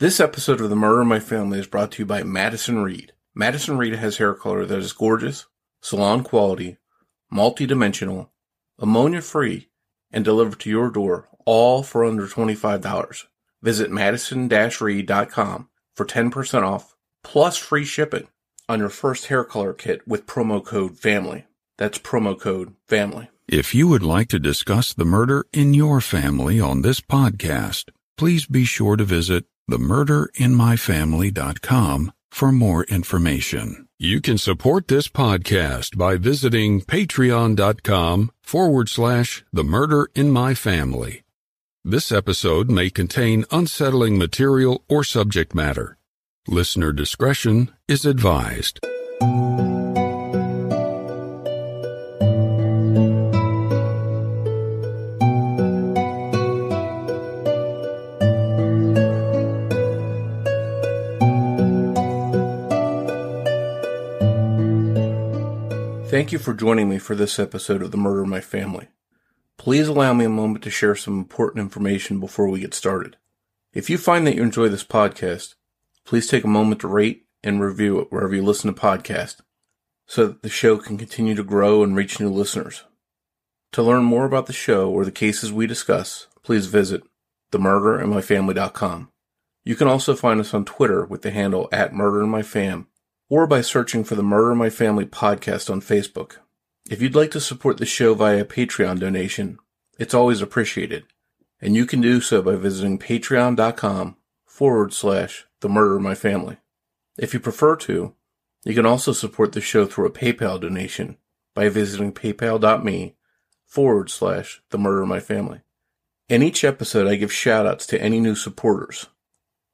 This episode of The Murder in My Family is brought to you by Madison Reed. Madison Reed has hair color that is gorgeous, salon quality, multi-dimensional, ammonia free, and delivered to your door, all for under $25. Visit madison-reed.com for 10% off plus free shipping on your first hair color kit with promo code FAMILY. That's promo code FAMILY. If you would like to discuss the murder in your family on this podcast, please be sure to visit themurderinmyfamily.com for more information. You can support this podcast by visiting patreon.com forward slash the murder in my family. This episode may contain unsettling material or subject matter. Listener discretion is advised. Thank you for joining me for this episode of The Murder in My Family. Please allow me a moment to share some important information before we get started. If you find that you enjoy this podcast, please take a moment to rate and review it wherever you listen to podcasts so that the show can continue to grow and reach new listeners. To learn more about the show or the cases we discuss, please visit themurderinmyfamily.com. You can also find us on Twitter with the handle at murderinmyfam or by searching for the Murder My Family podcast on Facebook. If you'd like to support the show via a Patreon donation, it's always appreciated, and you can do so by visiting patreon.com forward slash the murder my family. If you prefer to, you can also support the show through a PayPal donation by visiting paypal.me forward slash the murder my family. In each episode, I give shout outs to any new supporters.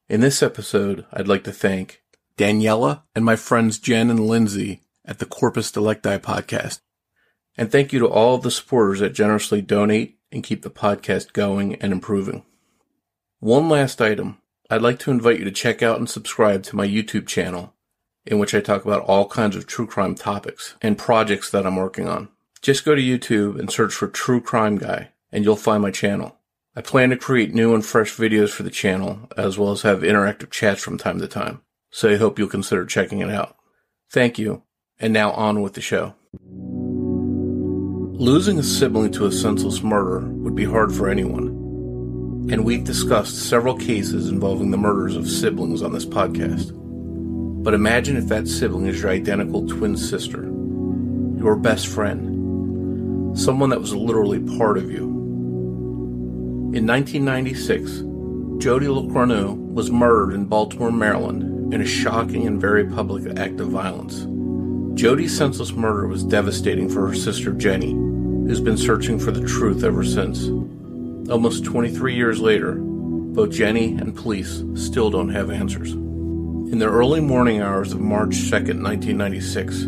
In this episode, I'd like to thank Daniela and my friends Jen and Lindsay at the Corpus Delicti podcast. And thank you to all of the supporters that generously donate and keep the podcast going and improving. One last item. I'd like to invite you to check out and subscribe to my YouTube channel, in which I talk about all kinds of true crime topics and projects that I'm working on. Just go to YouTube and search for True Crime Guy, and you'll find my channel. I plan to create new and fresh videos for the channel, as well as have interactive chats from time to time so I hope you'll consider checking it out. Thank you, and now on with the show. Losing a sibling to a senseless murder would be hard for anyone, and we've discussed several cases involving the murders of siblings on this podcast. But imagine if that sibling is your identical twin sister, your best friend, someone that was literally part of you. In 1996, Jody LeCornu was murdered in Baltimore, Maryland in a shocking and very public act of violence. Jody's senseless murder was devastating for her sister Jenny, who's been searching for the truth ever since. Almost 23 years later, both Jenny and police still don't have answers. In the early morning hours of March 2, 1996,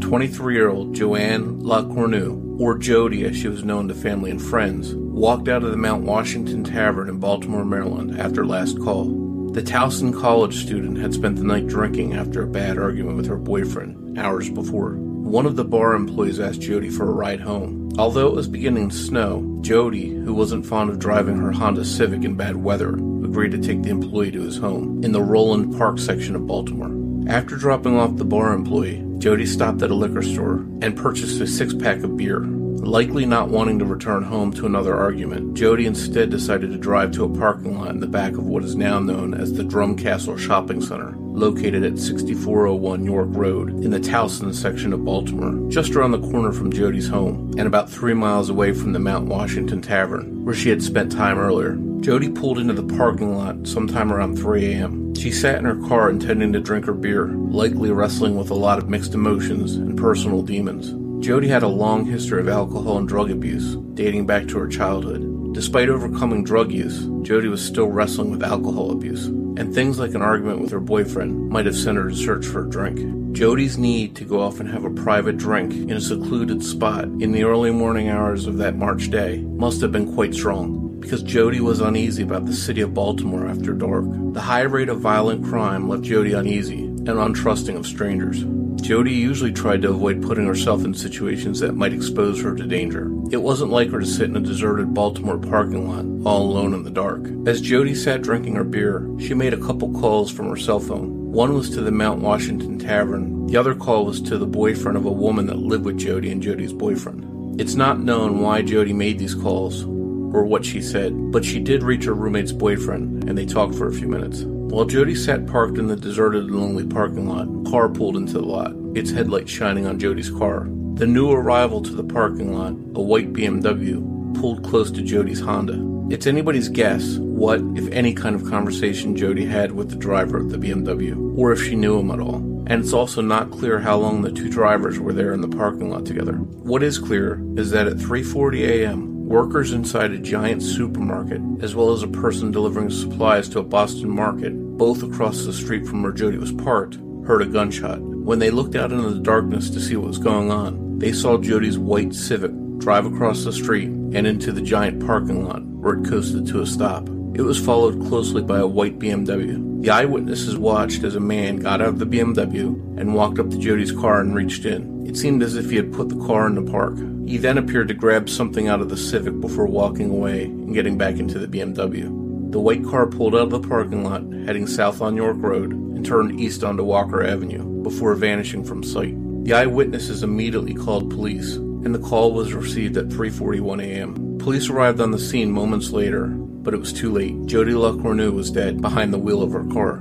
23 year old Joanne LeCornu, or Jody as she was known to family and friends, walked out of the Mount Washington Tavern in Baltimore, Maryland after last call. The Towson College student had spent the night drinking after a bad argument with her boyfriend hours before. One of the bar employees asked Jody for a ride home. Although it was beginning to snow, Jody, who wasn't fond of driving her Honda Civic in bad weather, agreed to take the employee to his home in the Roland Park section of Baltimore. After dropping off the bar employee, Jody stopped at a liquor store and purchased a six pack of beer. Likely not wanting to return home to another argument, Jody instead decided to drive to a parking lot in the back of what is now known as the Drumcastle Shopping Center, located at 6401 York Road in the Towson section of Baltimore, just around the corner from Jody's home, and about three miles away from the Mount Washington Tavern, where she had spent time earlier. Jody pulled into the parking lot sometime around 3 a.m. She sat in her car intending to drink her beer, likely wrestling with a lot of mixed emotions and personal demons. Jody had a long history of alcohol and drug abuse, dating back to her childhood. Despite overcoming drug use, Jody was still wrestling with alcohol abuse, and things like an argument with her boyfriend might have sent her to search for a drink. Jody's need to go off and have a private drink in a secluded spot in the early morning hours of that March day must have been quite strong because Jody was uneasy about the city of Baltimore after dark. The high rate of violent crime left Jody uneasy and untrusting of strangers. Jody usually tried to avoid putting herself in situations that might expose her to danger. It wasn't like her to sit in a deserted Baltimore parking lot, all alone in the dark. As Jody sat drinking her beer, she made a couple calls from her cell phone. One was to the Mount Washington Tavern, the other call was to the boyfriend of a woman that lived with Jody and Jody's boyfriend. It's not known why Jody made these calls, or what she said, but she did reach her roommate's boyfriend, and they talked for a few minutes. While Jody sat parked in the deserted and lonely parking lot, a car pulled into the lot, its headlights shining on Jody's car. The new arrival to the parking lot, a white BMW, pulled close to Jody's Honda. It's anybody's guess what, if any, kind of conversation Jody had with the driver of the BMW, or if she knew him at all. And it's also not clear how long the two drivers were there in the parking lot together. What is clear is that at 3:40 a.m., Workers inside a giant supermarket, as well as a person delivering supplies to a Boston market, both across the street from where Jody was parked, heard a gunshot. When they looked out into the darkness to see what was going on, they saw Jody's white Civic drive across the street and into the giant parking lot where it coasted to a stop. It was followed closely by a white BMW. The eyewitnesses watched as a man got out of the BMW and walked up to Jody's car and reached in. It seemed as if he had put the car in the park. He then appeared to grab something out of the Civic before walking away and getting back into the BMW. The white car pulled out of the parking lot, heading south on York Road, and turned east onto Walker Avenue before vanishing from sight. The eyewitnesses immediately called police, and the call was received at 3:41 a.m. Police arrived on the scene moments later, but it was too late. Jody LeCornu was dead behind the wheel of her car.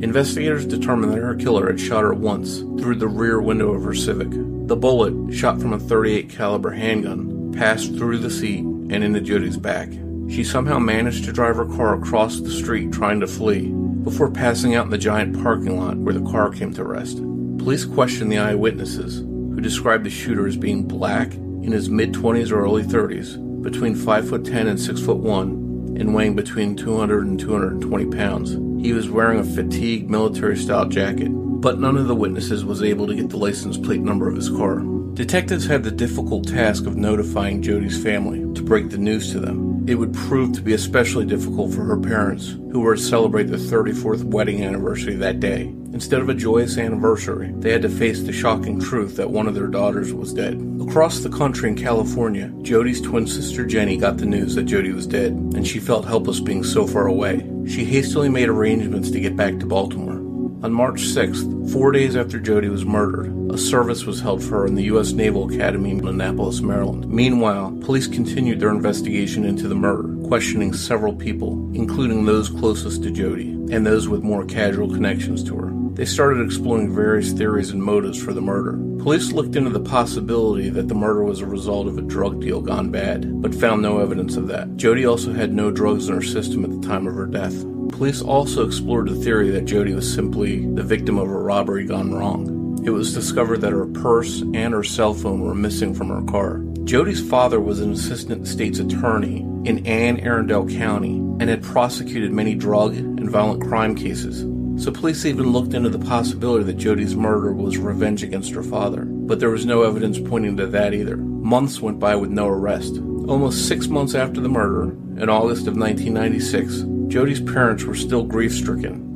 Investigators determined that her killer had shot her once through the rear window of her Civic. The bullet, shot from a 38 caliber handgun, passed through the seat and into Jody's back. She somehow managed to drive her car across the street trying to flee before passing out in the giant parking lot where the car came to rest. Police questioned the eyewitnesses, who described the shooter as being black, in his mid 20s or early 30s, between 5 foot 10 and 6 foot 1, and weighing between 200 and 220 pounds. He was wearing a fatigued military style jacket, but none of the witnesses was able to get the license plate number of his car. Detectives had the difficult task of notifying Jody's family to break the news to them. It would prove to be especially difficult for her parents, who were to celebrate their 34th wedding anniversary that day. Instead of a joyous anniversary, they had to face the shocking truth that one of their daughters was dead. Across the country in California, Jody's twin sister Jenny got the news that Jody was dead, and she felt helpless being so far away. She hastily made arrangements to get back to Baltimore. On March 6th, four days after Jody was murdered, a service was held for her in the U.S. Naval Academy in Annapolis, Maryland. Meanwhile, police continued their investigation into the murder, questioning several people, including those closest to Jody and those with more casual connections to her. They started exploring various theories and motives for the murder. Police looked into the possibility that the murder was a result of a drug deal gone bad, but found no evidence of that. Jody also had no drugs in her system at the time of her death. Police also explored the theory that Jody was simply the victim of a robbery gone wrong. It was discovered that her purse and her cell phone were missing from her car. Jody's father was an assistant state's attorney in Anne Arundel County and had prosecuted many drug and violent crime cases. So police even looked into the possibility that Jody's murder was revenge against her father, but there was no evidence pointing to that either. Months went by with no arrest. Almost six months after the murder, in August of 1996, Jody's parents were still grief stricken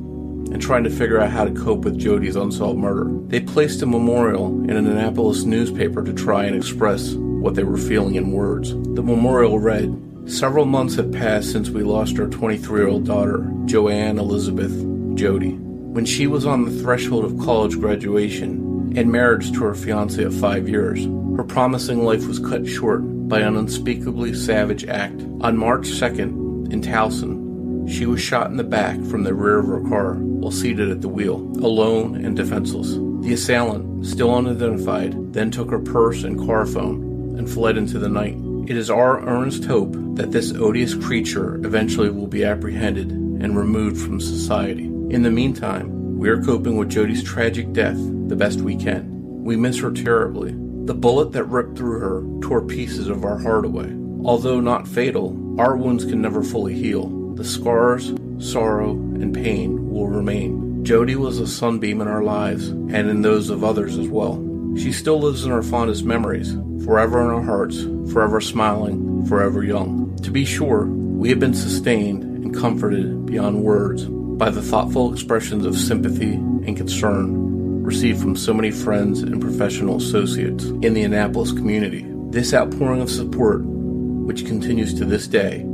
and trying to figure out how to cope with Jody's unsolved murder. They placed a memorial in an Annapolis newspaper to try and express what they were feeling in words. The memorial read, Several months have passed since we lost our 23 year old daughter, Joanne Elizabeth Jody. When she was on the threshold of college graduation and marriage to her fiance of five years, her promising life was cut short by an unspeakably savage act. On March 2nd, in Towson, she was shot in the back from the rear of her car while seated at the wheel, alone and defenseless. The assailant, still unidentified, then took her purse and car phone and fled into the night. It is our earnest hope that this odious creature eventually will be apprehended and removed from society. In the meantime, we are coping with Jody's tragic death the best we can. We miss her terribly. The bullet that ripped through her tore pieces of our heart away. Although not fatal, Our wounds can never fully heal. The scars, sorrow, and pain will remain. Jody was a sunbeam in our lives and in those of others as well. She still lives in our fondest memories, forever in our hearts, forever smiling, forever young. To be sure, we have been sustained and comforted beyond words by the thoughtful expressions of sympathy and concern received from so many friends and professional associates in the Annapolis community. This outpouring of support, which continues to this day,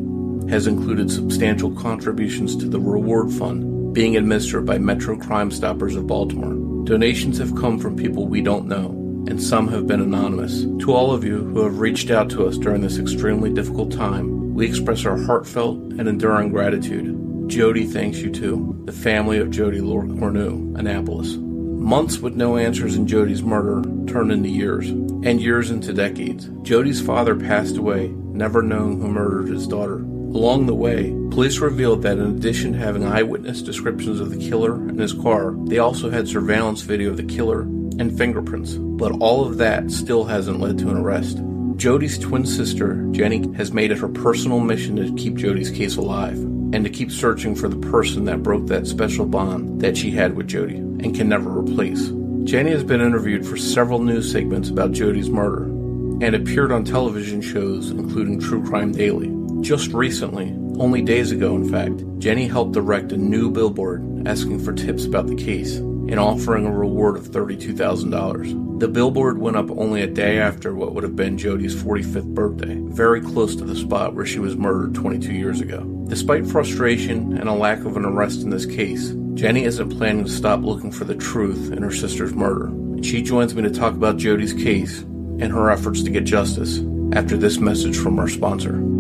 has included substantial contributions to the reward fund being administered by Metro Crime Stoppers of Baltimore. Donations have come from people we don't know, and some have been anonymous. To all of you who have reached out to us during this extremely difficult time, we express our heartfelt and enduring gratitude. Jody thanks you too, the family of Jody Cornu, Annapolis. Months with no answers in Jody's murder turned into years, and years into decades. Jody's father passed away, never knowing who murdered his daughter. Along the way, police revealed that in addition to having eyewitness descriptions of the killer and his car, they also had surveillance video of the killer and fingerprints. But all of that still hasn't led to an arrest. Jody's twin sister, Jenny, has made it her personal mission to keep Jody's case alive and to keep searching for the person that broke that special bond that she had with Jody and can never replace. Jenny has been interviewed for several news segments about Jody's murder and appeared on television shows including True Crime Daily. Just recently, only days ago in fact, Jenny helped erect a new billboard asking for tips about the case and offering a reward of $32,000. The billboard went up only a day after what would have been Jody's 45th birthday, very close to the spot where she was murdered 22 years ago. Despite frustration and a lack of an arrest in this case, Jenny isn't planning to stop looking for the truth in her sister's murder. She joins me to talk about Jody's case and her efforts to get justice after this message from our sponsor.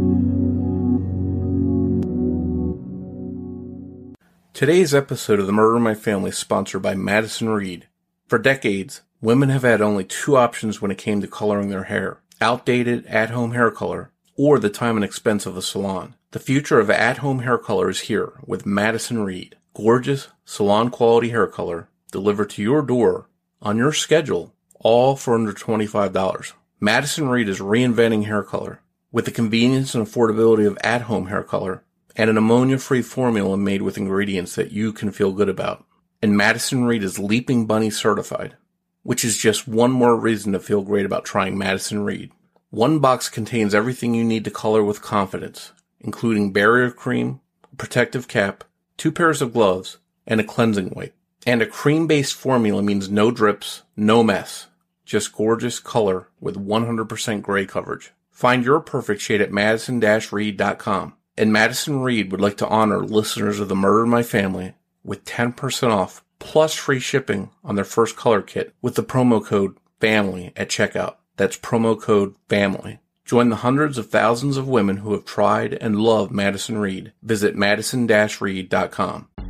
Today's episode of The Murder of My Family is sponsored by Madison Reed. For decades, women have had only two options when it came to coloring their hair outdated at home hair color or the time and expense of a salon. The future of at home hair color is here with Madison Reed. Gorgeous, salon quality hair color delivered to your door on your schedule, all for under $25. Madison Reed is reinventing hair color with the convenience and affordability of at home hair color and an ammonia free formula made with ingredients that you can feel good about. And Madison Reed is Leaping Bunny certified, which is just one more reason to feel great about trying Madison Reed. One box contains everything you need to color with confidence, including barrier cream, a protective cap, two pairs of gloves, and a cleansing wipe. And a cream based formula means no drips, no mess, just gorgeous color with 100% gray coverage. Find your perfect shade at madison-reed.com. And Madison Reed would like to honor listeners of The Murder in My Family with 10% off plus free shipping on their first color kit with the promo code FAMILY at checkout. That's promo code FAMILY. Join the hundreds of thousands of women who have tried and love Madison Reed. Visit madison-reed.com.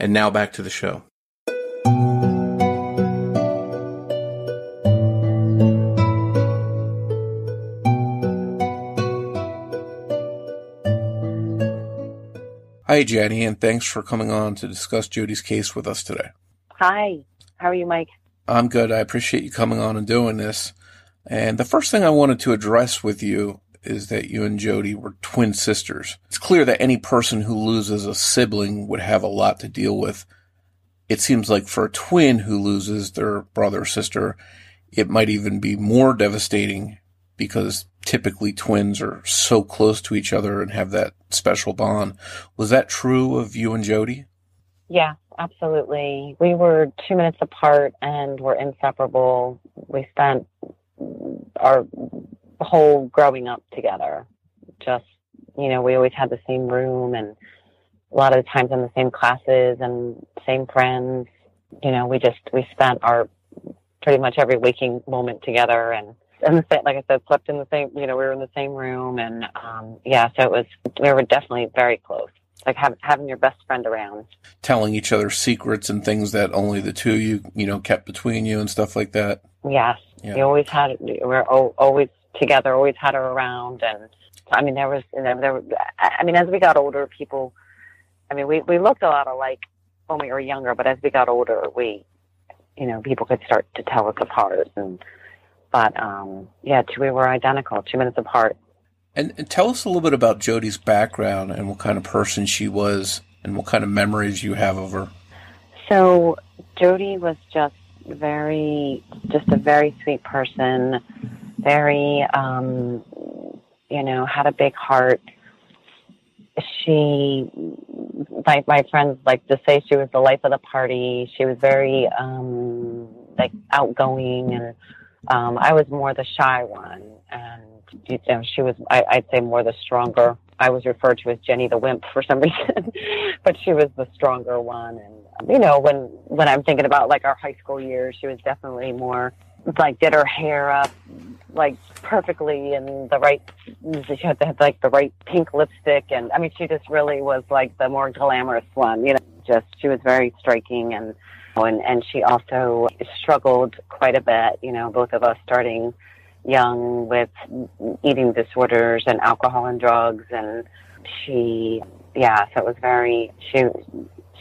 And now back to the show. Hi, Jenny, and thanks for coming on to discuss Jody's case with us today. Hi, how are you, Mike? I'm good. I appreciate you coming on and doing this. And the first thing I wanted to address with you is that you and Jody were twin sisters. It's clear that any person who loses a sibling would have a lot to deal with. It seems like for a twin who loses their brother or sister, it might even be more devastating because typically twins are so close to each other and have that special bond. Was that true of you and Jody? Yeah, absolutely. We were two minutes apart and were inseparable. We spent our whole growing up together. Just, you know, we always had the same room and a lot of the times in the same classes and same friends. You know, we just, we spent our pretty much every waking moment together and in the same, like I said, slept in the same, you know, we were in the same room. And, um, yeah, so it was, we were definitely very close. Like have, having your best friend around. Telling each other secrets and things that only the two of you, you know, kept between you and stuff like that. Yes. Yeah. We always had, we were al- always together, always had her around. And I mean, there was, there, there, were- I mean, as we got older, people, I mean, we, we looked a lot alike when we were younger, but as we got older, we, you know, people could start to tell us apart. And, but, um, yeah, two, we were identical, two minutes apart. And, and tell us a little bit about Jody's background and what kind of person she was and what kind of memories you have of her. So Jody was just very, just a very sweet person. Very, um, you know, had a big heart. She, my my friends like to say she was the life of the party. She was very, um, like outgoing, and um, I was more the shy one. And you know, she was, I, I'd say, more the stronger. I was referred to as Jenny the Wimp for some reason, but she was the stronger one. And you know, when when I'm thinking about like our high school years, she was definitely more like did her hair up like perfectly and the right she had to have like the right pink lipstick and I mean she just really was like the more glamorous one, you know. Just she was very striking and and and she also struggled quite a bit, you know, both of us starting young with eating disorders and alcohol and drugs and she yeah, so it was very she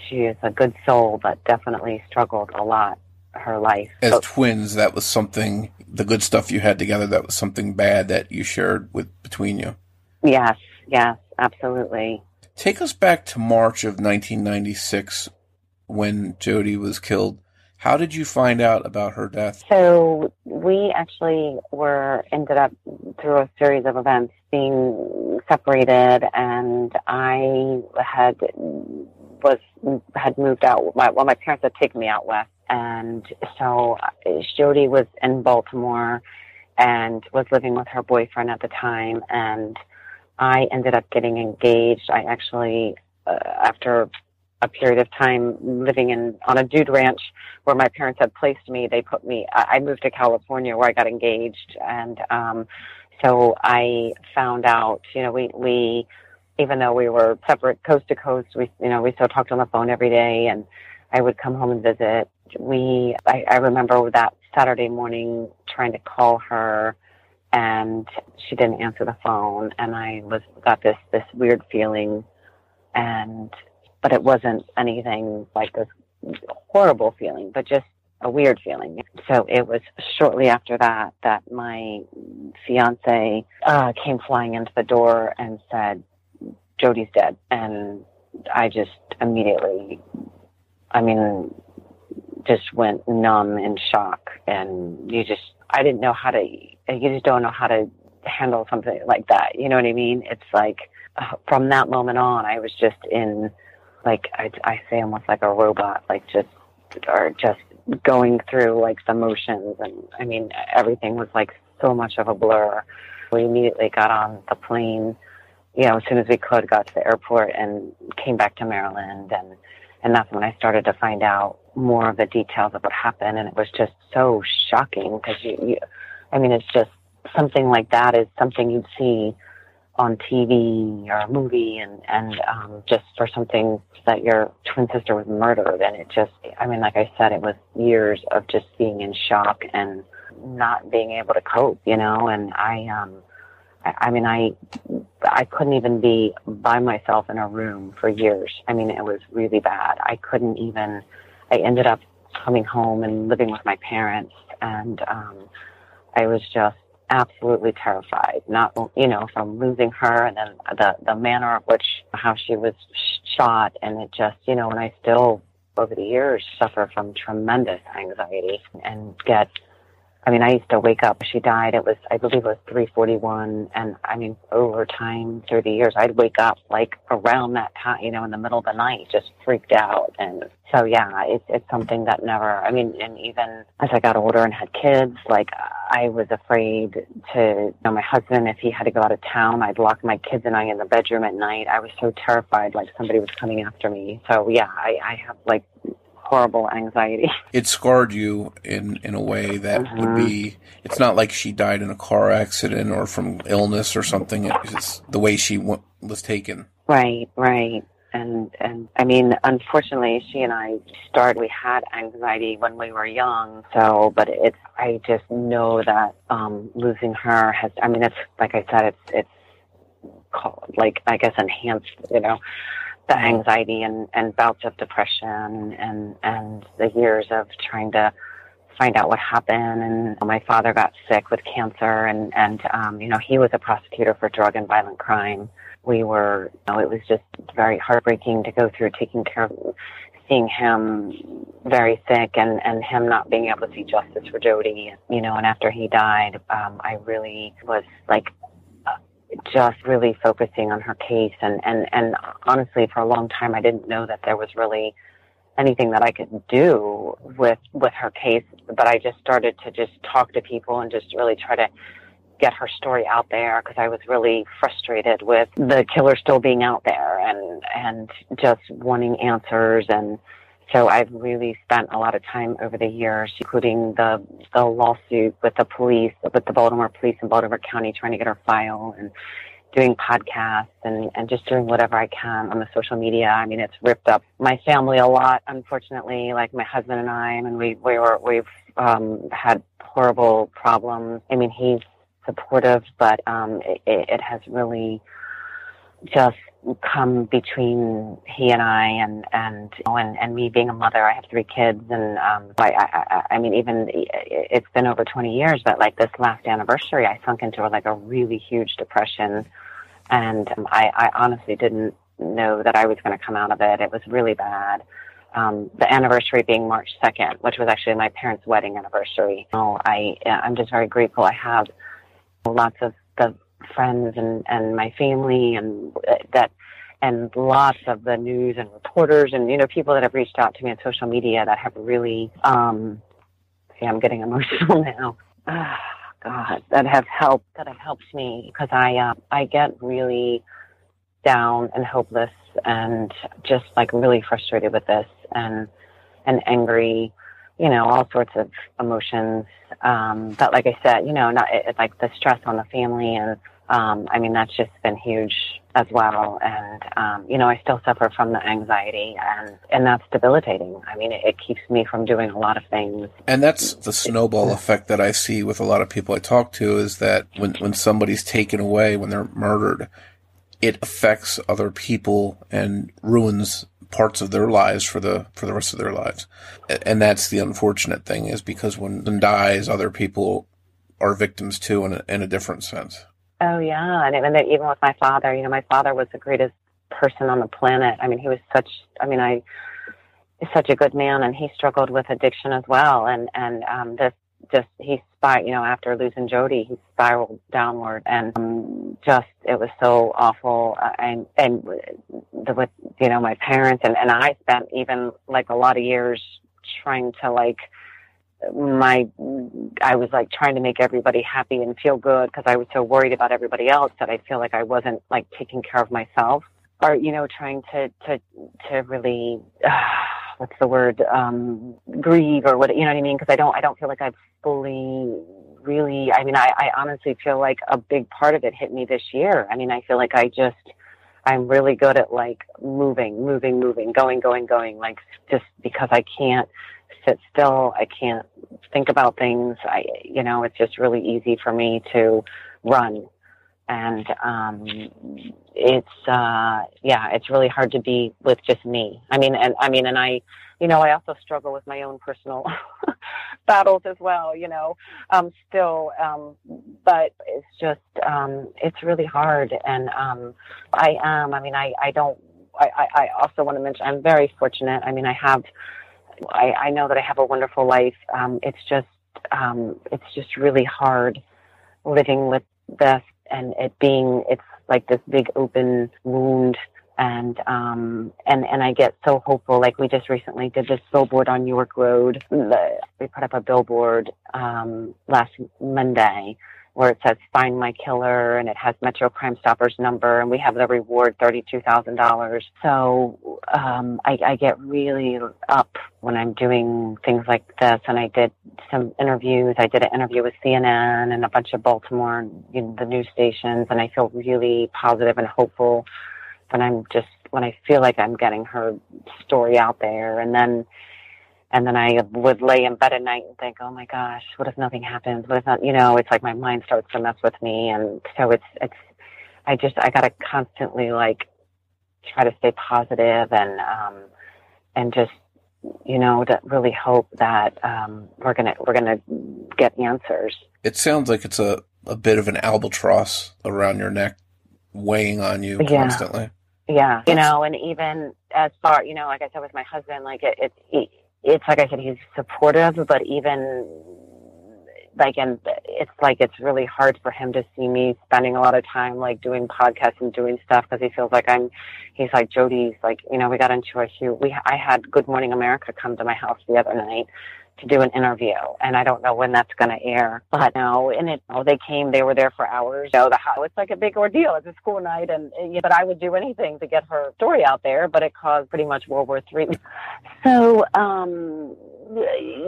she is a good soul but definitely struggled a lot her life. As So- twins, that was something, the good stuff you had together, that was something bad that you shared with between you. yes, yes, absolutely. Take us back to March of 1996 when Jody was killed. How did you find out about her death? So we actually were ended up through a series of events being separated, and I had was had moved out. My, well, my parents had taken me out west, and so uh, Jody was in Baltimore and was living with her boyfriend at the time, and I ended up getting engaged. I actually, uh, after a period of time living in on a dude ranch where my parents had placed me, they put me. I I moved to California where I got engaged, and um, so I found out. You know, we we even though we were separate coast to coast, we you know we still talked on the phone every day, and I would come home and visit. We I, I remember that Saturday morning trying to call her, and she didn't answer the phone, and I was got this this weird feeling, and but it wasn't anything like this horrible feeling, but just a weird feeling. So it was shortly after that that my fiance uh, came flying into the door and said, "Jody's dead," and I just immediately, I mean, just went numb in shock, and you just, I didn't know how to, you just don't know how to handle something like that. You know what I mean? It's like uh, from that moment on, I was just in like I, I say almost like a robot, like just or just going through like the motions, and I mean everything was like so much of a blur. We immediately got on the plane, you know, as soon as we could, got to the airport and came back to Maryland, and and that's when I started to find out more of the details of what happened, and it was just so shocking because you, you, I mean, it's just something like that is something you'd see on TV or a movie and, and um, just for something that your twin sister was murdered. And it just, I mean, like I said, it was years of just being in shock and not being able to cope, you know, and I, um, I, I mean, I, I couldn't even be by myself in a room for years. I mean, it was really bad. I couldn't even, I ended up coming home and living with my parents and, um, I was just absolutely terrified, not, you know, from losing her and then the, the manner of which, how she was shot. And it just, you know, and I still, over the years, suffer from tremendous anxiety and get, I mean, I used to wake up. She died. It was, I believe, it was three forty-one, and I mean, over time the years, I'd wake up like around that time, you know, in the middle of the night, just freaked out. And so, yeah, it's it's something that never. I mean, and even as I got older and had kids, like I was afraid to, you know, my husband, if he had to go out of town, I'd lock my kids and I in the bedroom at night. I was so terrified, like somebody was coming after me. So, yeah, I, I have like horrible anxiety. It scarred you in in a way that would be. It's not like she died in a car accident or from illness or something. It's the way she w- was taken. Right, right. And and I mean, unfortunately, she and I started. We had anxiety when we were young. So, but it's. I just know that um losing her has. I mean, it's like I said. It's it's called like I guess enhanced. You know, the anxiety and and bouts of depression and and the years of trying to find out what happened. And my father got sick with cancer and and um you know he was a prosecutor for drug and violent crime. We were you know it was just very heartbreaking to go through taking care of seeing him very sick and and him not being able to see justice for Jody you know and after he died um I really was like just really focusing on her case. And and and honestly for a long time I didn't know that there was really anything that I could do with with her case. But I just started to just talk to people and just really try to get her story out there because I was really frustrated with the killer still being out there and and just wanting answers and so I've really spent a lot of time over the years, including the the lawsuit with the police, with the Baltimore police in Baltimore County, trying to get her file and doing podcasts and and just doing whatever I can on the social media. I mean, it's ripped up my family a lot, unfortunately. Like my husband and I, I mean, we we were we've um, had horrible problems. I mean, he's supportive, but um, it, it has really just come between he and I and and and, and me being a mother. I have three kids, and um, I, I I mean even it's been over twenty years, but like this last anniversary, I sunk into like a really huge depression, and um, I I honestly didn't know that I was going to come out of it. It was really bad. Um, the anniversary being March 2nd, which was actually my parents' wedding anniversary. So I, I'm just very grateful. I have lots of friends and, and my family and that and lots of the news and reporters and you know people that have reached out to me on social media that have really um see I'm getting emotional now. Ah, God, that have helped that have helped me because I uh, I get really down and hopeless and just like really frustrated with this and and angry you know, all sorts of emotions. Um, but like I said, you know, not it, like the stress on the family, and um, I mean that's just been huge as well. And um, you know, I still suffer from the anxiety, and and that's debilitating. I mean, it, it keeps me from doing a lot of things. And that's the snowball effect that I see with a lot of people I talk to is that when, when somebody's taken away, when they're murdered, it affects other people and ruins parts of their lives for the for the rest of their lives. And that's the unfortunate thing is because when one dies, other people are victims too in a, in a different sense. Oh yeah, and even even with my father, you know, my father was the greatest person on the planet. I mean, he was such. I mean, I such a good man, and he struggled with addiction as well. And and um, this just he spiraled. You know, after losing Jody, he spiraled downward, and um, just it was so awful. Uh, and and the with you know my parents and and I spent even like a lot of years trying to like my I was like trying to make everybody happy and feel good because I was so worried about everybody else that I feel like I wasn't like taking care of myself or you know trying to to to really uh, what's the word um grieve or what you know what I mean because I don't I don't feel like I've fully really I mean I I honestly feel like a big part of it hit me this year I mean I feel like I just I'm really good at like moving moving moving going going going like just because I can't sit still. I can't think about things. I, you know, it's just really easy for me to run. And, um, it's, uh, yeah, it's really hard to be with just me. I mean, and I mean, and I, you know, I also struggle with my own personal battles as well, you know, um, still, um, but it's just, um, it's really hard. And, um, I am, I mean, I, I don't, I, I also want to mention I'm very fortunate. I mean, I have I, I know that I have a wonderful life. Um, it's just, um, it's just really hard living with this and it being, it's like this big open wound. And, um, and, and I get so hopeful. Like we just recently did this billboard on York Road. We put up a billboard, um, last Monday where it says find my killer and it has Metro Crime Stoppers number and we have the reward $32,000. So, um, I, I get really up when I'm doing things like this and I did some interviews. I did an interview with CNN and a bunch of Baltimore, you know, the news stations and I feel really positive and hopeful when I'm just, when I feel like I'm getting her story out there and then and then I would lay in bed at night and think, oh my gosh, what if nothing happens? What if not, you know, it's like my mind starts to mess with me. And so it's, it's, I just, I got to constantly like try to stay positive and, um, and just, you know, to really hope that, um, we're going to, we're going to get answers. It sounds like it's a, a bit of an albatross around your neck weighing on you Yeah. constantly. Yeah. You know, and even as far, you know, like I said with my husband, like it, it, it it's like I said, he's supportive, but even like, and it's like it's really hard for him to see me spending a lot of time like doing podcasts and doing stuff because he feels like I'm. He's like Jody's like you know we got into a huge. We I had Good Morning America come to my house the other night to do an interview, and I don't know when that's going to air. But no, and it oh they came, they were there for hours. Know, the house it's like a big ordeal. It's a school night, and uh, but I would do anything to get her story out there. But it caused pretty much World War Three. So um,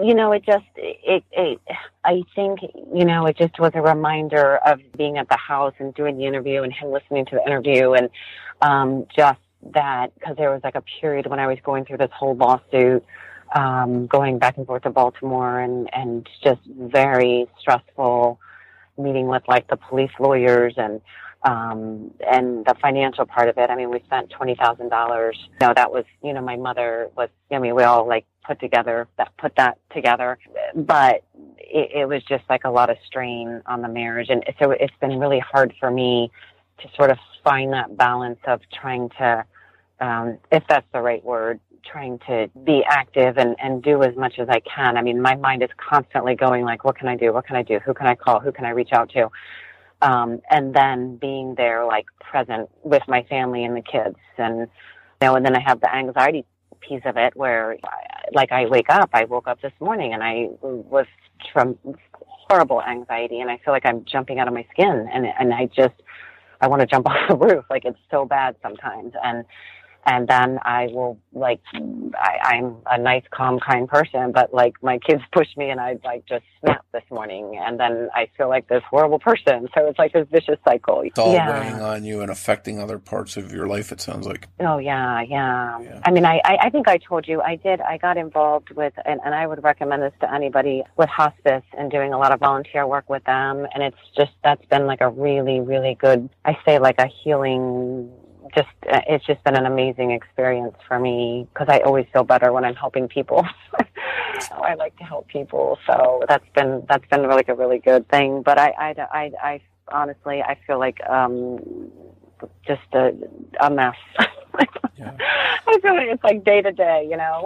you know, it just it, it I think you know it just was a reminder of being at the house and doing the interview and him listening to the interview and um, just that because there was like a period when I was going through this whole lawsuit um, going back and forth to Baltimore and, and just very stressful meeting with like the police lawyers and, um, and the financial part of it. I mean, we spent $20,000. You know, that was, you know, my mother was, I mean, we all like put together that, put that together, but it, it was just like a lot of strain on the marriage. And so it's been really hard for me to sort of find that balance of trying to, um, if that's the right word, trying to be active and, and do as much as I can. I mean, my mind is constantly going like, what can I do? What can I do? Who can I call? Who can I reach out to? Um, and then being there, like present with my family and the kids. And, you know, and then I have the anxiety piece of it where, like, I wake up, I woke up this morning and I was from horrible anxiety and I feel like I'm jumping out of my skin and, and I just, I want to jump off the roof. Like it's so bad sometimes. And, and then I will like I, I'm a nice, calm, kind person, but like my kids push me and I like just snap this morning, and then I feel like this horrible person. So it's like this vicious cycle. It's all yeah. weighing on you and affecting other parts of your life. It sounds like. Oh yeah, yeah. Yeah. I mean, I, I I think I told you I did. I got involved with, and, and I would recommend this to anybody with hospice and doing a lot of volunteer work with them. And it's just that's been like a really, really good. I say like a healing just uh, it's just been an amazing experience for me because I always feel better when I'm helping people. so I like to help people, so that's been that's been like a really good thing. But I I I, I honestly I feel like um just a a mess. Yeah. I feel like it's like day to day, you know.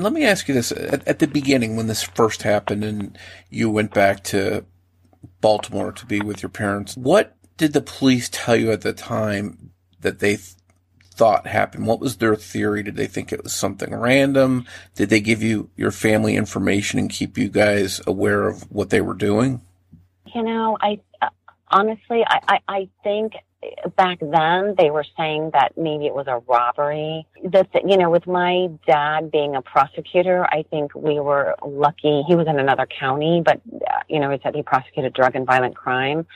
Let me ask you this: at, at the beginning, when this first happened, and you went back to Baltimore to be with your parents, what did the police tell you at the time that they th- thought happened? What was their theory? Did they think it was something random? Did they give you your family information and keep you guys aware of what they were doing? You know, I uh, honestly, I, I, I think back then they were saying that maybe it was a robbery. That you know, with my dad being a prosecutor, I think we were lucky. He was in another county, but uh, you know, he said he prosecuted drug and violent crime.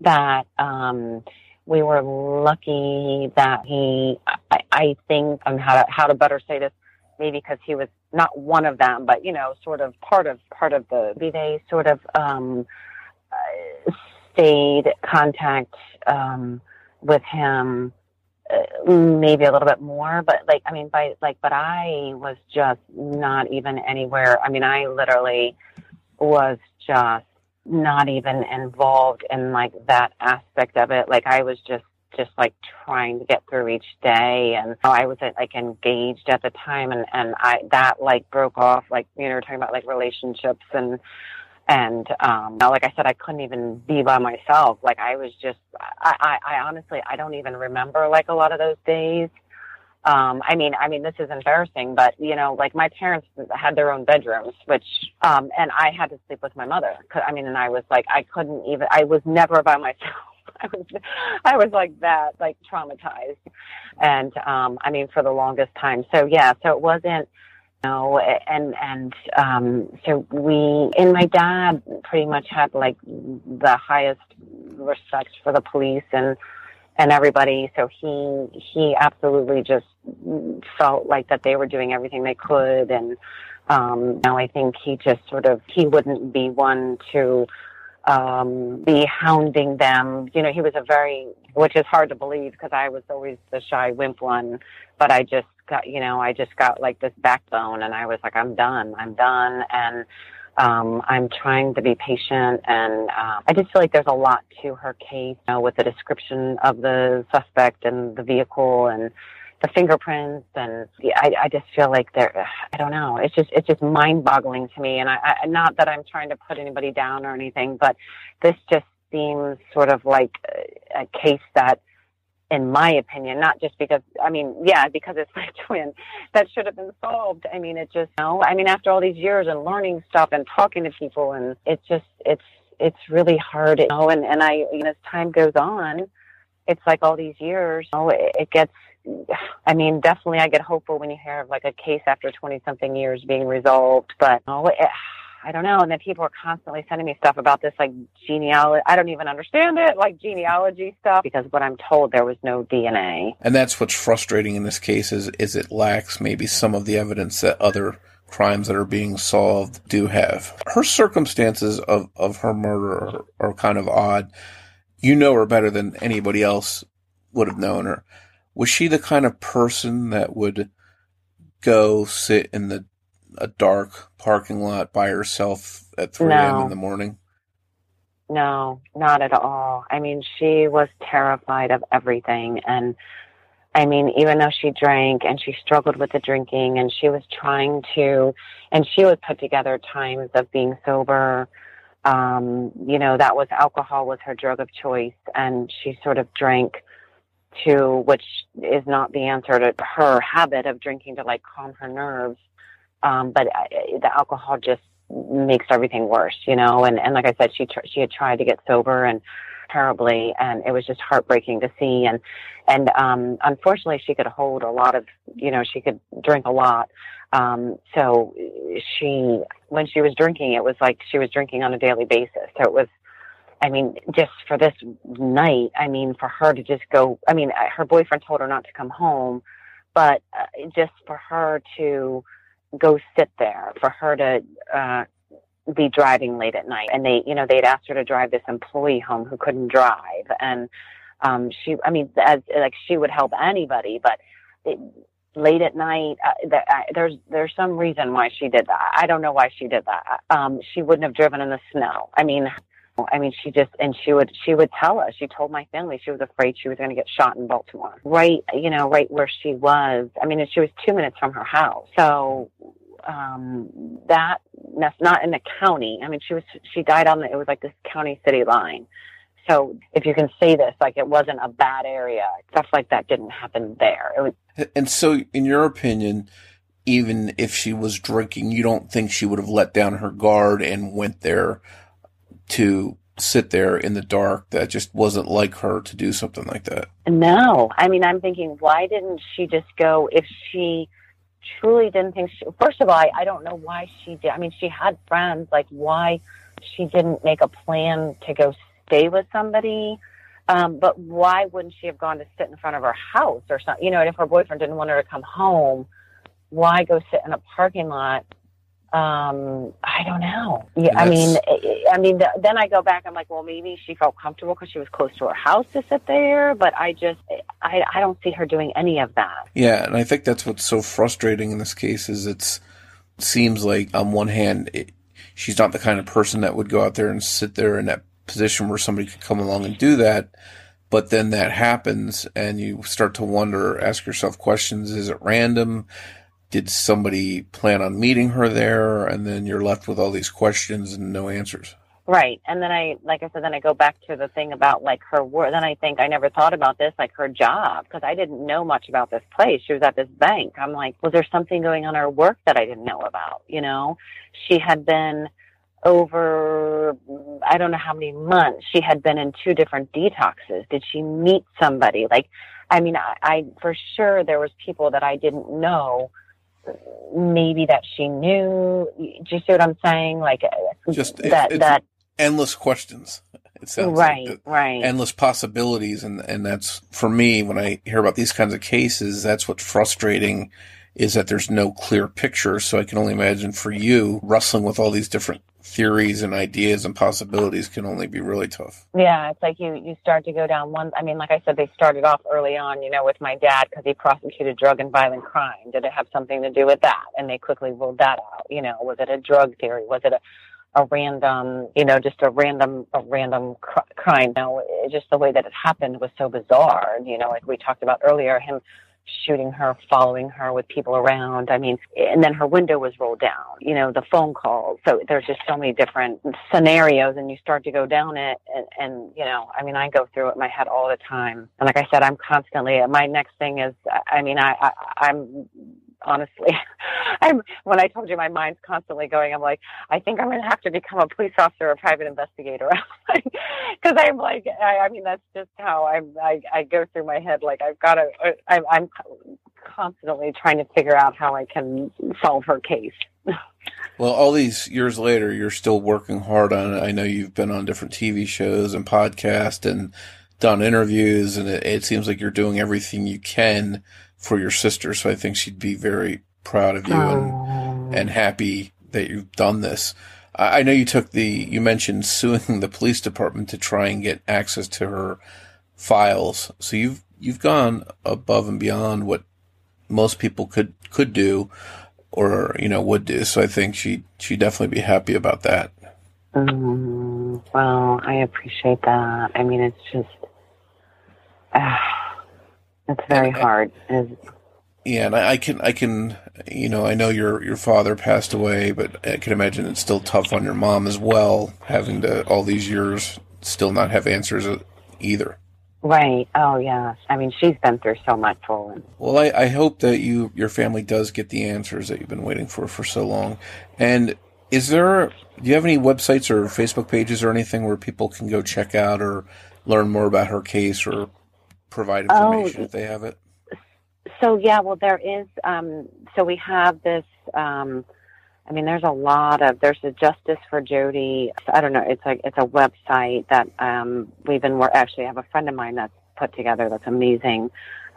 That um, we were lucky that he. I, I think um, how to how to better say this. Maybe because he was not one of them, but you know, sort of part of part of the. be they sort of um, uh, stayed contact um, with him uh, maybe a little bit more but like i mean by like but i was just not even anywhere i mean i literally was just not even involved in like that aspect of it. Like I was just just like trying to get through each day and I was like engaged at the time and and I that like broke off like you know talking about like relationships and and um like I said I couldn't even be by myself. Like I was just I I, I honestly I don't even remember like a lot of those days. Um i mean i mean this is embarrassing but you know like my parents had their own bedrooms which um and i had to sleep with my mother. I mean and i was like i couldn't even i was never by myself. I was i was like that like traumatized. And um i mean for the longest time. So yeah so it wasn't know and and um so we and my dad pretty much had like the highest respect for the police and and everybody. So he he absolutely just felt like that they were doing everything they could, and um, now I think he just sort of he wouldn't be one to um, be hounding them. You know, he was a very, which is hard to believe because I was always the shy wimp one, but I just got, you know, I just got like this backbone, and I was like, I'm done, I'm done, and um, I'm trying to be patient, and uh, I just feel like there's a lot to her case you know, with the description of the suspect and the vehicle and the fingerprints, and I, I just feel like there. I don't know. It's just it's just mind-boggling to me, and I, I not that I'm trying to put anybody down or anything, but this just seems sort of like a, a case that in my opinion, not just because, I mean, yeah, because it's my twin, that should have been solved. I mean, it just, you know, I mean, after all these years and learning stuff and talking to people and it's just, it's, it's really hard, you know, and, and I, you know, as time goes on, it's like all these years, you know, it, it gets, I mean, definitely I get hopeful when you hear of like a case after 20 something years being resolved, but, you know, it, I don't know. And then people are constantly sending me stuff about this, like genealogy. I don't even understand it, like genealogy stuff, because what I'm told there was no DNA. And that's what's frustrating in this case is, is it lacks maybe some of the evidence that other crimes that are being solved do have. Her circumstances of, of her murder are, are kind of odd. You know her better than anybody else would have known her. Was she the kind of person that would go sit in the a dark parking lot by herself at 3 a.m. No. in the morning? No, not at all. I mean, she was terrified of everything. And I mean, even though she drank and she struggled with the drinking and she was trying to, and she would put together times of being sober. Um, you know, that was alcohol was her drug of choice and she sort of drank to, which is not the answer to her habit of drinking to like calm her nerves. Um, but uh, the alcohol just makes everything worse, you know. And and like I said, she tr- she had tried to get sober and terribly, and it was just heartbreaking to see. And and um, unfortunately, she could hold a lot of, you know, she could drink a lot. Um, so she, when she was drinking, it was like she was drinking on a daily basis. So it was I mean, just for this night, I mean, for her to just go, I mean, her boyfriend told her not to come home, but uh, just for her to go sit there for her to uh, be driving late at night. And they, you know, they'd asked her to drive this employee home who couldn't drive. And um, she, I mean, as like she would help anybody, but it, late at night, uh, the, uh, there's there's some reason why she did that. I don't know why she did that. Um, she wouldn't have driven in the snow. I mean, I mean, she just and she would she would tell us. She told my family she was afraid she was going to get shot in Baltimore, right? You know, right where she was. I mean, she was two minutes from her house. So um that that's not in the county. I mean, she was she died on the it was like this county city line. So if you can say this, like it wasn't a bad area, stuff like that didn't happen there. It was. And so, in your opinion, even if she was drinking, you don't think she would have let down her guard and went there to sit there in the dark that just wasn't like her to do something like that. No. I mean, I'm thinking, why didn't she just go if she truly didn't think she, first of all, I, I don't know why she did. I mean, she had friends, like why she didn't make a plan to go stay with somebody. Um, but why wouldn't she have gone to sit in front of her house or something? You know, and if her boyfriend didn't want her to come home, why go sit in a parking lot um, I don't know. Yeah, I mean, I mean, the, then I go back. I'm like, well, maybe she felt comfortable because she was close to her house to sit there. But I just, I, I don't see her doing any of that. Yeah, and I think that's what's so frustrating in this case is it's it seems like on one hand, it, she's not the kind of person that would go out there and sit there in that position where somebody could come along and do that. But then that happens and you start to wonder, ask yourself questions. Is it random? Did somebody plan on meeting her there? And then you're left with all these questions and no answers. Right. And then I, like I said, then I go back to the thing about like her work. Then I think I never thought about this, like her job, because I didn't know much about this place. She was at this bank. I'm like, was there something going on her work that I didn't know about? You know, she had been over, I don't know how many months she had been in two different detoxes. Did she meet somebody? Like, I mean, I, I for sure there was people that I didn't know maybe that she knew. Do you see what I'm saying? Like uh, just that it, that endless questions. It sounds right, like right. endless possibilities, and and that's for me when I hear about these kinds of cases. That's what's frustrating is that there's no clear picture. So I can only imagine for you wrestling with all these different theories and ideas and possibilities can only be really tough. Yeah, it's like you you start to go down one. I mean, like I said, they started off early on, you know, with my dad because he prosecuted drug and violent crime. Did it have something to do with that? And they quickly ruled that out. You know, was it a drug theory? Was it a a random, you know, just a random, a random cr- crime. You know, just the way that it happened was so bizarre. You know, like we talked about earlier, him shooting her, following her with people around. I mean, and then her window was rolled down, you know, the phone calls. So there's just so many different scenarios and you start to go down it. And, and, you know, I mean, I go through it in my head all the time. And like I said, I'm constantly, my next thing is, I mean, I, I I'm honestly. I'm when I told you my mind's constantly going, I'm like, I think I'm going to have to become a police officer or private investigator, because I'm like, I, I mean, that's just how I'm. I, I go through my head. Like I've got to. Uh, I'm, I'm constantly trying to figure out how I can solve her case. Well, all these years later, you're still working hard on it. I know you've been on different TV shows and podcasts and done interviews, and it, it seems like you're doing everything you can for your sister. So I think she'd be very proud of you and, and happy that you've done this. I, I know you took the, you mentioned suing the police department to try and get access to her files. So you've, you've gone above and beyond what most people could, could do or, you know, would do. So I think she, she'd definitely be happy about that. Mm, well, I appreciate that. I mean, it's just, uh, it's very hard. yeah, and I, I can, I can, you know, I know your your father passed away, but I can imagine it's still tough on your mom as well, having to all these years still not have answers uh, either. Right. Oh, yes. I mean, she's been through so much, Roland. Well, I, I hope that you your family does get the answers that you've been waiting for for so long. And is there? Do you have any websites or Facebook pages or anything where people can go check out or learn more about her case or provide information oh, if they have it? So yeah, well there is. Um, so we have this. Um, I mean, there's a lot of there's a Justice for Jody. I don't know. It's like it's a website that um, we've been. We're actually I have a friend of mine that's put together. That's amazing.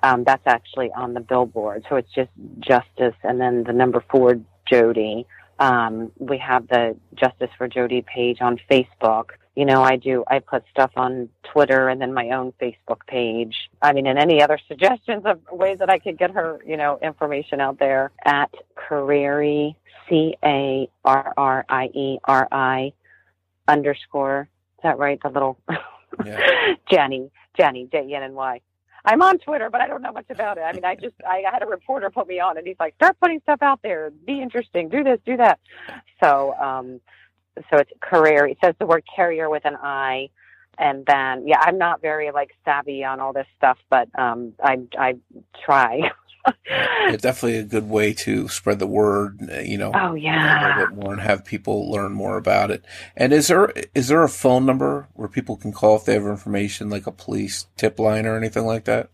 Um, that's actually on the billboard. So it's just Justice and then the number four Jody. Um, we have the Justice for Jody page on Facebook you know, I do, I put stuff on Twitter and then my own Facebook page. I mean, and any other suggestions of ways that I could get her, you know, information out there at Carrieri, C A R R I E R I underscore. Is that right? The little yeah. Jenny, Jenny, J E N N Y. I'm on Twitter, but I don't know much about it. I mean, I just I had a reporter put me on, and he's like, "Start putting stuff out there. Be interesting. Do this. Do that." So, um, so it's career. It says the word carrier with an I. And then, yeah, I'm not very like savvy on all this stuff, but um, I I try. it's definitely a good way to spread the word. You know, oh yeah, a little bit more and have people learn more about it. And is there is there a phone number where people can call if they have information, like a police tip line or anything like that?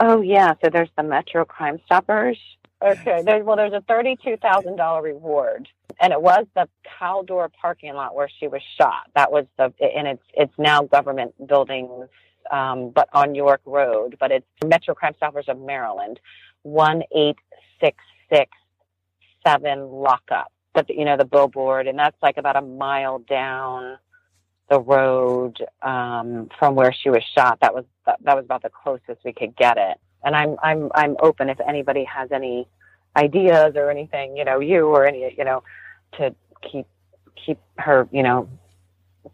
Oh yeah, so there's the Metro Crime Stoppers. Okay, there, well, there's a thirty-two thousand dollar reward and it was the Caldor parking lot where she was shot. That was the, and it's it's now government buildings, um, but on York Road. But it's Metro Crime Stoppers of Maryland, one eight six six seven lockup. But you know the billboard, and that's like about a mile down the road um, from where she was shot. That was that, that was about the closest we could get it. And I'm I'm I'm open if anybody has any ideas or anything, you know, you or any, you know, to keep keep her, you know,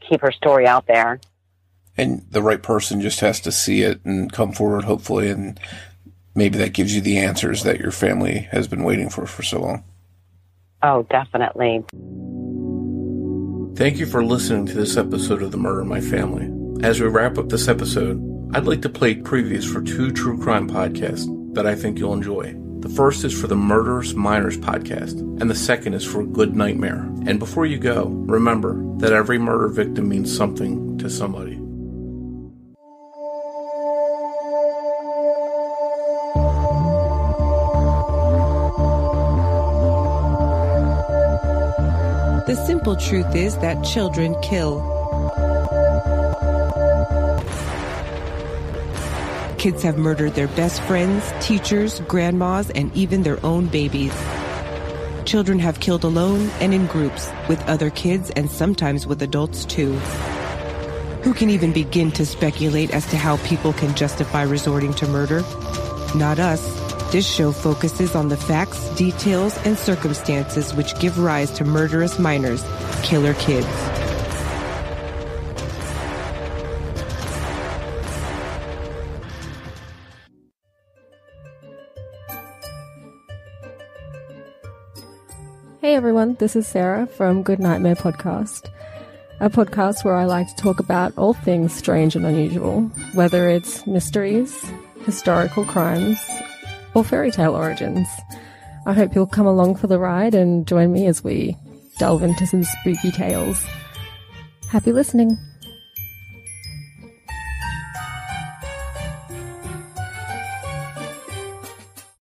keep her story out there. And the right person just has to see it and come forward, hopefully, and maybe that gives you the answers that your family has been waiting for for so long. Oh, definitely. Thank you for listening to this episode of The Murder in My Family. As we wrap up this episode, I'd like to play previews for two true crime podcasts that I think you'll enjoy. The first is for the Murderous Minors podcast, and the second is for Good Nightmare. And before you go, remember that every murder victim means something to somebody. The simple truth is that children kill. Kids have murdered their best friends, teachers, grandmas, and even their own babies. Children have killed alone and in groups, with other kids and sometimes with adults too. Who can even begin to speculate as to how people can justify resorting to murder? Not us. This show focuses on the facts, details, and circumstances which give rise to murderous minors, killer kids. Everyone, this is Sarah from Good Nightmare Podcast, a podcast where I like to talk about all things strange and unusual, whether it's mysteries, historical crimes, or fairy tale origins. I hope you'll come along for the ride and join me as we delve into some spooky tales. Happy listening.